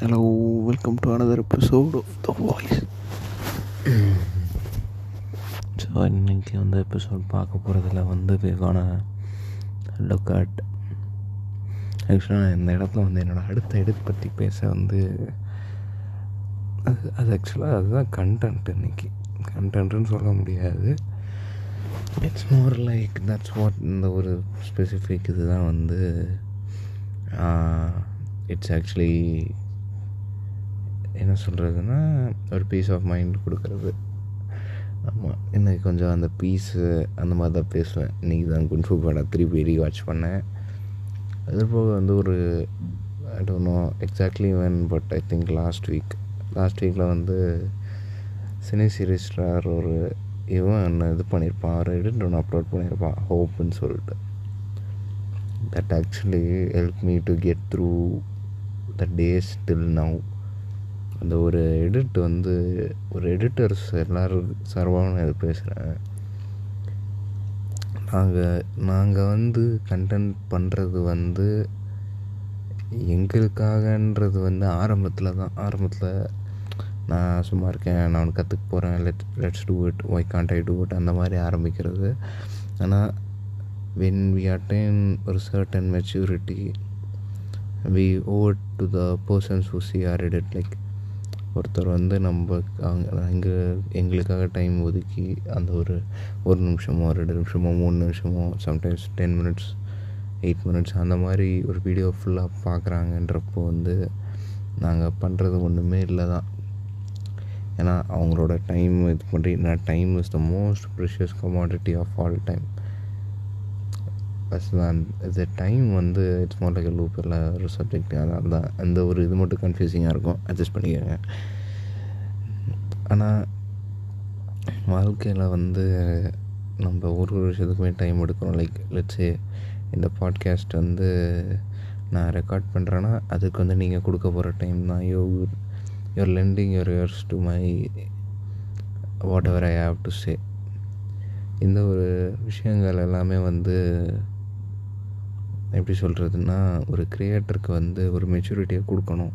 Hello welcome to another episode of the voice so இன்னைக்கு வந்து episode பார்க்க போகிறதுல வந்து விவான லுக் அட் ஆக்சுவலாக நான் இந்த இடத்துல வந்து என்னோடய அடுத்த எடிட் பற்றி பேச வந்து அது அது ஆக்சுவலாக அதுதான் கண்டென்ட் இன்னைக்கு. கண்டென்ட்டுன்னு சொல்ல முடியாது. It's more like that's what இந்த ஒரு ஸ்பெசிஃபிக் இதுதான் வந்து இட்ஸ் ஆக்சுவலி என்ன சொல்கிறதுனா ஒரு பீஸ் ஆஃப் மைண்ட் கொடுக்குறது. ஆமாம் எனக்கு கொஞ்சம் அந்த பீஸு அந்த மாதிரி தான் பேசுவேன். இன்றைக்கி தான் குன்ஃபு படம் திருப்பி ரீவாட்ச் பண்ணேன். அது போக வந்து ஒரு I don't know exactly when but I think last week last வீக்கில் வந்து சினி சீரிஸ்டார் ஒரு இவன் என்ன இது பண்ணியிருப்பான் ஒரு எடிட் ஒன்று அப்லோட் பண்ணியிருப்பான் ஹோப்புன்னு சொல்லிட்டு. That actually help me to get through the days till now அந்த ஒரு எடிட் வந்து ஒரு எடிட்டர்ஸ் எல்லோரும் சார்பாக நான் இது பேசுகிறேன் நாங்கள் நாங்கள் வந்து கண்டென்ட் பண்ணுறது வந்து எங்களுக்காகன்றது வந்து ஆரம்பத்தில் தான். ஆரம்பத்தில் நான் சும்மா இருக்கேன் நான் ஒன்று கற்றுக்க போகிறேன் let let's do it why can't I do it அந்த மாதிரி ஆரம்பிக்கிறது. ஆனால் வென் வி அட்டைன் ஒரு certain maturity we owe to the persons who see are edit like ஒருத்தர் வந்து நம்ம அங்கே அங்கே எங்களுக்காக டைம் ஒதுக்கி அந்த ஒரு ஒரு நிமிஷமோ ரெண்டு நிமிஷமோ மூணு நிமிஷமோ sometimes ten minutes eight minutes அந்த மாதிரி ஒரு வீடியோ ஃபுல்லாக பார்க்குறாங்கன்றப்போ வந்து நாங்கள் பண்ணுறது ஒன்றுமே இல்லை தான் ஏன்னா அவங்களோட டைம் இது பண்ணி நான் time is the most precious commodity of all time plus தான் இது டைம் வந்து இட்ஸ் மோர் லைக் லூப் இல்லை ஒரு சப்ஜெக்ட் அதனால தான் அந்த ஒரு இது மட்டும் கன்ஃபியூசிங்காக இருக்கும். அட்ஜஸ்ட் பண்ணிக்கோங்க. ஆனால் வாழ்க்கையில் வந்து நம்ம ஒரு ஒரு விஷயத்துக்குமே டைம் எடுக்கிறோம் லைக் லெட்ஸ் இந்த பாட்காஸ்ட் வந்து நான் ரெக்கார்ட் பண்ணுறேன்னா அதுக்கு வந்து நீங்கள் கொடுக்க போகிற டைம் தான். You your lending your ears to my whatever I have to say இந்த ஒரு விஷயங்கள் எல்லாமே வந்து எப்படி சொல்கிறதுனா ஒரு க்ரியேட்டருக்கு வந்து ஒரு மெச்சூரிட்டியை கொடுக்கணும்.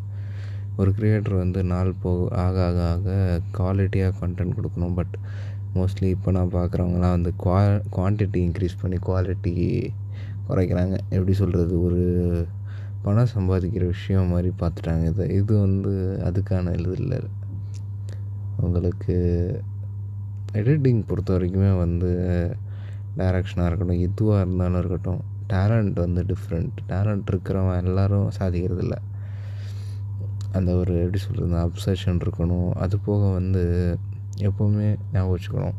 ஒரு க்ரியேட்டர் வந்து நாள் போக ஆக ஆக ஆக குவாலிட்டியாக கண்டென்ட் கொடுக்கணும். பட் மோஸ்ட்லி இப்போ நான் பார்க்குறவங்களாம் வந்து குவா குவான்டிட்டி இன்க்ரீஸ் பண்ணி குவாலிட்டி குறைக்கிறாங்க. எப்படி சொல்கிறது ஒரு பணம் சம்பாதிக்கிற விஷயம் மாதிரி பார்த்துட்டாங்க. இதை இது வந்து அதுக்கான இது இல்லை. உங்களுக்கு எடிட்டிங் பொறுத்த வரைக்குமே வந்து டைரக்ஷனாக இருக்கட்டும் எதுவாக இருந்தாலும் இருக்கட்டும் டேலண்ட் வந்து டிஃப்ரெண்ட் டேலண்ட் இருக்கிறவன் எல்லோரும் சாதிக்கிறதில்ல. அந்த ஒரு எப்படி சொல்கிறது அப்சஷன் இருக்கணும். அது போக வந்து எப்போவுமே ஞாபகம் வச்சுக்கணும்.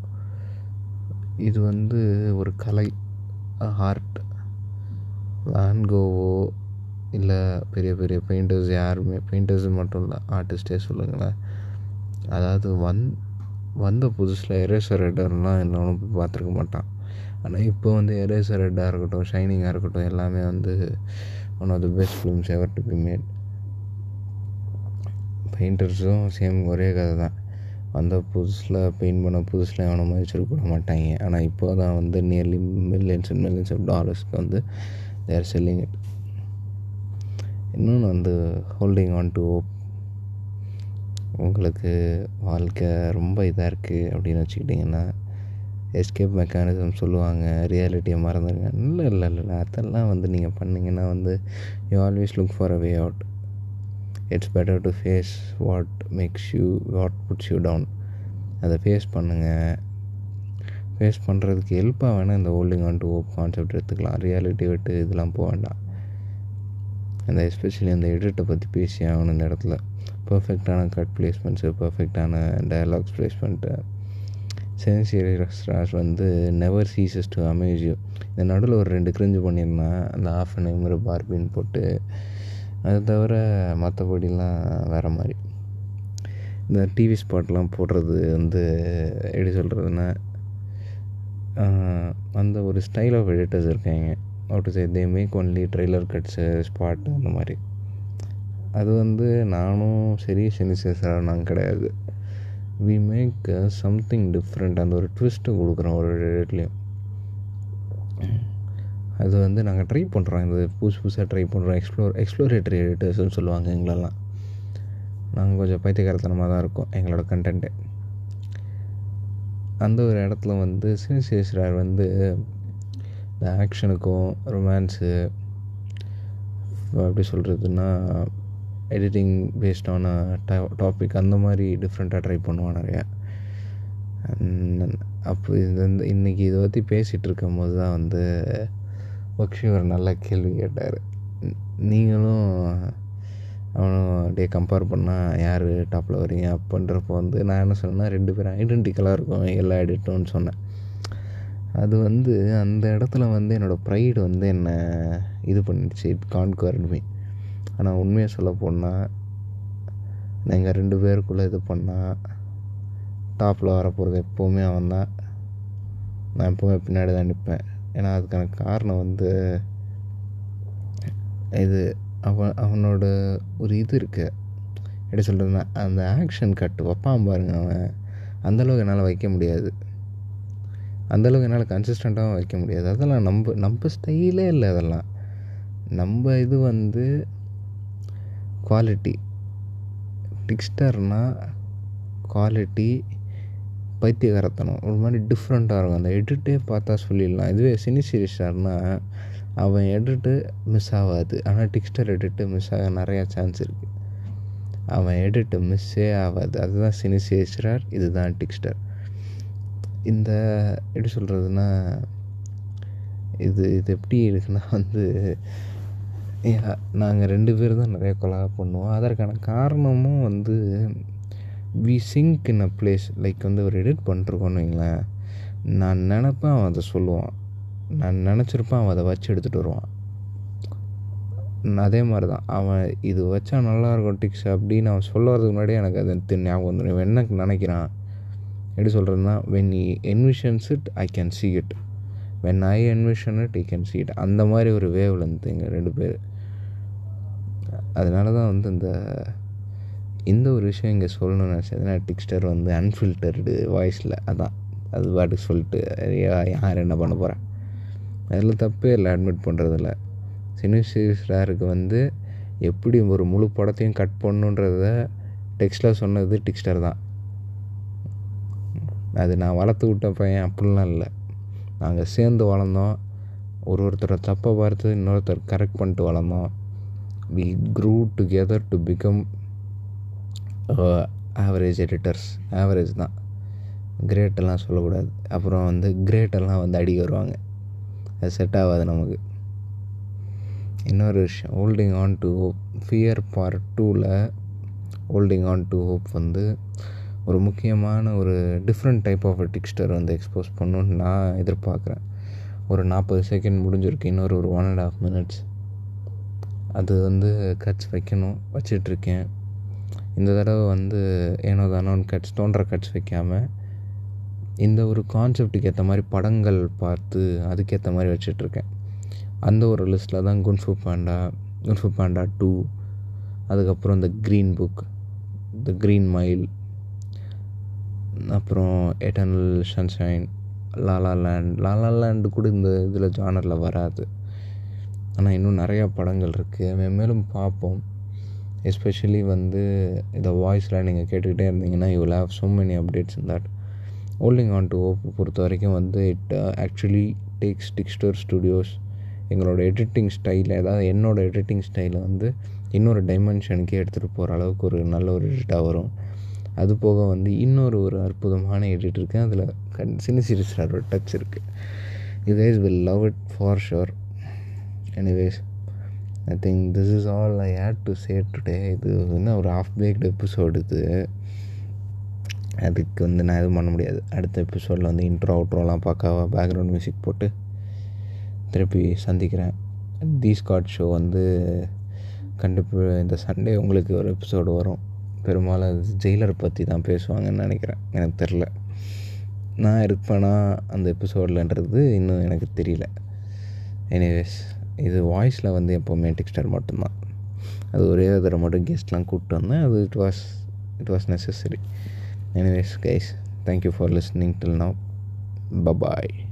இது வந்து ஒரு கலை ஆர்ட் வேன்கோவோ இல்லை பெரிய பெரிய பெயிண்டர்ஸ் யாருமே பெயிண்டர்ஸ் மட்டும் இல்லை ஆர்டிஸ்டே சொல்லுங்களேன். அதாவது வந் வந்த புதுசில் எரேசர் ரைடர்லாம் என்ன போய் பார்த்துருக்க மாட்டான். ஆனால் இப்போ வந்து எரேசர் ரெட்டாக இருக்கட்டும் ஷைனிங்காக இருக்கட்டும் எல்லாமே வந்து one of the best films ever to be made பெயிண்டர்ஸும் same ஒரே கதை தான் வந்த புதுசில் பெயிண்ட் பண்ண புதுசில் எவனை மதிச்சிட்டு கூட மாட்டாங்க. ஆனால் இப்போ தான் வந்து nearly millions and millions of டாலர்ஸ்க்கு வந்து தேர் செல்லிங் இட் இன்னொன்று வந்து ஹோல்டிங் ஆன் டு ஹோப் உங்களுக்கு வாழ்க்கை ரொம்ப இதாக இருக்குது அப்படின்னு வச்சுக்கிட்டிங்கன்னா எஸ்கேப் மெக்கானிசம் சொல்லுவாங்க ரியாலிட்டியை மறந்துடுங்க இல்லை இல்லை இல்லை அதெல்லாம் வந்து நீங்கள் பண்ணிங்கன்னா வந்து you always look for a way out it's better to face what makes you what puts you down அதை ஃபேஸ் பண்ணுங்கள் ஃபேஸ் பண்ணுறதுக்கு ஹெல்ப்பாக வேணால் இந்த holding on to hope concept எடுத்துக்கலாம். ரியாலிட்டி விட்டு இதெல்லாம் போக வேண்டாம். அந்த எஸ்பெஷலி அந்த எடிட்டை பற்றி பேசி ஆகணும் இந்த இடத்துல. பர்ஃபெக்டான கட் பிளேஸ்மெண்ட்ஸு பர்ஃபெக்டான டயலாக்ஸ் பிளேஸ்மெண்ட்டு சென்சியராஸ் வந்து never ceases to amaze you இந்த நடுவில் ஒரு ரெண்டு கிரிஞ்சு பண்ணியிருந்தான். அந்த ஆஃப் அன் எம்ரு பார்பின் போட்டு. அது தவிர மற்றபடிலாம் வேறு மாதிரி. இந்த டிவி ஸ்பாட்லாம் போடுறது வந்து எப்படி சொல்கிறதுனா அந்த ஒரு ஸ்டைல் ஆஃப் எடிட்டர்ஸ் இருக்காங்க. Out say they make only trailer cuts spot அந்த மாதிரி. அது வந்து நானும் சரி செனிசேசராக நான் கிடையாது. வி மேக் சம்திங் டிஃப்ரெண்ட் அந்த ஒரு ட்விஸ்ட்டு கொடுக்குறோம் ஒரு எடிட்லேயும் அது வந்து நாங்கள் ட்ரை பண்ணுறோம் இந்த புதுசு புதுசாக ட்ரை பண்ணுறோம் எக்ஸ்ப்ளோர் எக்ஸ்ப்ளோரேட்டரி எடிட்டர்ஸ்னு சொல்லுவாங்க எங்களெல்லாம். நாங்கள் கொஞ்சம் பைத்தியக்காரத்தனமாக தான் இருக்கோம் எங்களோட கண்டென்ட்டு அந்த ஒரு இடத்துல வந்து சினிசேஸ்வரர் வந்து இந்த ஆக்ஷனுக்கும் ரொமான்ஸு எப்படி சொல்கிறதுன்னா எடிட்டிங் பேஸ்டான டாபிக் அந்த மாதிரி டிஃப்ரெண்ட்டாக ட்ரை பண்ணுவான் நிறையா. அப்போ இது வந்து இன்றைக்கி இதை பற்றி பேசிகிட்டு இருக்கும் போது தான் வந்து பக்ஷி ஒரு நல்ல கேள்வி கேட்டார். நீங்களும் அவனும் அப்படியே கம்பேர் பண்ணால் யார் டாப்பில் வரீங்க அப்படின்றப்போ வந்து நான் என்ன சொன்னேன்னா ரெண்டு பேரும் ஐடென்டிக்கலாக இருக்கும் எல்லா எடிட்டோன்னு சொன்னேன். அது வந்து அந்த இடத்துல வந்து என்னோடய ப்ரைடு வந்து என்னை இது பண்ணிடுச்சு இட் கான்கர்ட் மீ ஆனால் உண்மையை சொல்ல போனால் நீங்கள் ரெண்டு பேருக்குள்ளே இது பண்ணால் டாப்பில் வரப்போகிறது எப்போவுமே அவன் தான் நான் எப்போவுமே பின்னாடி தான் நிற்பேன் ஏன்னா அதுக்கான காரணம் வந்து இது அவன் அவனோட ஒரு இது இருக்குது எப்படி சொல்கிறதுனா அந்த ஆக்ஷன் கட்டு வைப்பான் பாருங்க அவன். அந்தளவுக்கு என்னால் வைக்க முடியாது. அந்தளவுக்கு என்னால் கன்சிஸ்டண்ட்டாகவும் வைக்க முடியாது. அதெல்லாம் நம்ம நம்ம ஸ்டைலே இல்லை அதெல்லாம். நம்ம இது வந்து குவாலிட்டி டிக்ஸ்டர்னால் குவாலிட்டி பைத்தியகாரத்தனம். ஒரு மாதிரி டிஃப்ரெண்ட்டாக இருக்கும். அந்த எடிட்டே பார்த்தா சொல்லிடலாம். இதுவே சினி சீரிஸ்டார்னால் அவன் எடிட்டு மிஸ் ஆகாது. ஆனால் டிக்ஸ்டர் எடிட்டு மிஸ் ஆக நிறையா சான்ஸ் இருக்குது அவன் எடிட்டு மிஸ்ஸே ஆகாது. அதுதான் சினி சீரிஸ்டார் இதுதான் டிக்ஸ்டர் இந்த எப்படி சொல்கிறதுனா இது இது எப்படி இருக்குன்னா வந்து நாங்கள் ரெண்டு பேர் தான் நிறைய கொலாக பண்ணுவோம். அதற்கான காரணமும் வந்து we sync in a place like வந்து ஒரு எடிட் பண்ணிருக்கோன்னு வைங்களேன். நான் நினப்பேன் அவன் அதை சொல்லுவான். நான் நினச்சிருப்பேன் அவன் அதை வச்சு எடுத்துகிட்டு வருவான். அதே மாதிரி தான் அவன் இது வச்சா நல்லாயிருக்கும் டிக்ஸ் அப்படின்னு அவன் சொல்ல வரதுக்கு முன்னாடியே எனக்கு அது ஞாபகம் வந்துடும் இவன் என்ன நினைக்கிறான்? எப்படி சொல்கிறதுனா when he envisions it I can see it when I envision it I can see it அந்த மாதிரி ஒரு வேவில் இருந்து ரெண்டு பேர். அதனால தான் வந்து இந்த இந்த ஒரு விஷயம் இங்கே சொல்லணும்னு நினச்சதுன்னா டிக்ஸ்டர் வந்து அன்ஃபில்டர்டு வாய்ஸில் அதான். அது பாட்டுக்கு சொல்லிட்டு யார் என்ன பண்ண போகிறேன் அதில் தப்பே இல்லை அட்மிட் பண்ணுறதில்ல சினிசீஸ்டாருக்கு வந்து எப்படி ஒரு முழு படத்தையும் கட் பண்ணுன்றத டெக்ஸ்டில் சொன்னது டிக்ஸ்டர் தான். அது நான் வளர்த்து விட்ட பையன் அப்படிலாம் இல்லை. நாங்கள் சேர்ந்து வளர்ந்தோம். ஒரு ஒருத்தரை தப்பை பார்த்து இன்னொருத்தர் கரெக்ட் பண்ணிட்டு வளர்ந்தோம். We grew together to become average editors average தான். கிரேட்டெல்லாம் சொல்லக்கூடாது. அப்புறம் வந்து கிரேட்டெல்லாம் வந்து அடிக்க வருவாங்க. அது செட் ஆகாது நமக்கு. இன்னொரு விஷயம் holding on to hope fear part டூவில் ஹோல்டிங் ஆன் டு ஹோப் வந்து ஒரு முக்கியமான ஒரு டிஃப்ரெண்ட் டைப் ஆஃப் டிக்ஸ்டர் வந்து எக்ஸ்போஸ் பண்ணணுன்னு நான் எதிர்பார்க்குறேன். ஒரு நாற்பது செகண்ட் முடிஞ்சிருக்கு. இன்னொரு ஒரு ஒன் அண்ட் ஆஃப் மினிட்ஸ் அது வந்து கட்ஸ் வைக்கணும் வச்சிட்ருக்கேன். இந்த தடவை வந்து ஏனோ தானோன்னு கட்ஸ் தோன்ற கட்ஸ் வைக்காமல் இந்த ஒரு கான்செப்டுக்கு ஏற்ற மாதிரி படங்கள் பார்த்து அதுக்கேற்ற மாதிரி வச்சிட்ருக்கேன். அந்த ஒரு லிஸ்ட்டில் தான் Kung Fu Panda Kung Fu Panda two அதுக்கப்புறம் இந்த Green Book the Green Mile அப்புறம் Eternal Sunshine La La Land La La Land கூட இந்த இதில் ஜானரில் வராது. ஆனால் இன்னும் நிறையா படங்கள் இருக்குது மேலும் பார்ப்போம். எஸ்பெஷலி வந்து இந்த வாய்ஸில் நீங்கள் கேட்டுக்கிட்டே இருந்தீங்கன்னா you will have so many updates in that holding on to hope பொறுத்த வரைக்கும் வந்து it actually takes Dexter Studios எங்களோட எடிட்டிங் ஸ்டைல் அதாவது என்னோடய எடிட்டிங் ஸ்டைலை வந்து இன்னொரு டைமென்ஷனுக்கே எடுத்துகிட்டு போகிற அளவுக்கு ஒரு நல்ல ஒரு எடிட்டாக வரும். அது போக வந்து இன்னொரு ஒரு அற்புதமான எடிட் இருக்குது அதில் கன் சின்ன சீரிஸில் ஒரு டச் இருக்குது you guys will love it for sure anyways I think this is all I had to say today இது வந்து ஒரு ஆஃப் பேக்டு எபிசோடு இது. அதுக்கு வந்து நான் எதுவும் பண்ண முடியாது. அடுத்த எபிசோடில் வந்து இன்ட்ரோ அவுட்ரோலாம் பக்காவாக பேக்ரவுண்ட் மியூசிக் போட்டு திருப்பி சந்திக்கிறேன். தி ஸ்காட் ஷோ வந்து கண்டிப்பாக இந்த சண்டே உங்களுக்கு ஒரு எபிசோடு வரும். பெரும்பாலும் ஜெயிலர் பற்றி தான் பேசுவாங்கன்னு நினைக்கிறேன். எனக்கு தெரில நான் இருப்பேனா அந்த எபிசோட்லன்றது இன்னும் எனக்கு தெரியல. எனிவேஸ் இது வாய்ஸில் வந்து எப்போவுமே டெக்ஸ்டர் மட்டும்தான். அது ஒரே தடவை மட்டும் கெஸ்ட்லாம் கூப்பிட்டு வந்தேன். அது it was it was necessary anyways guys thank you for listening till now bye bye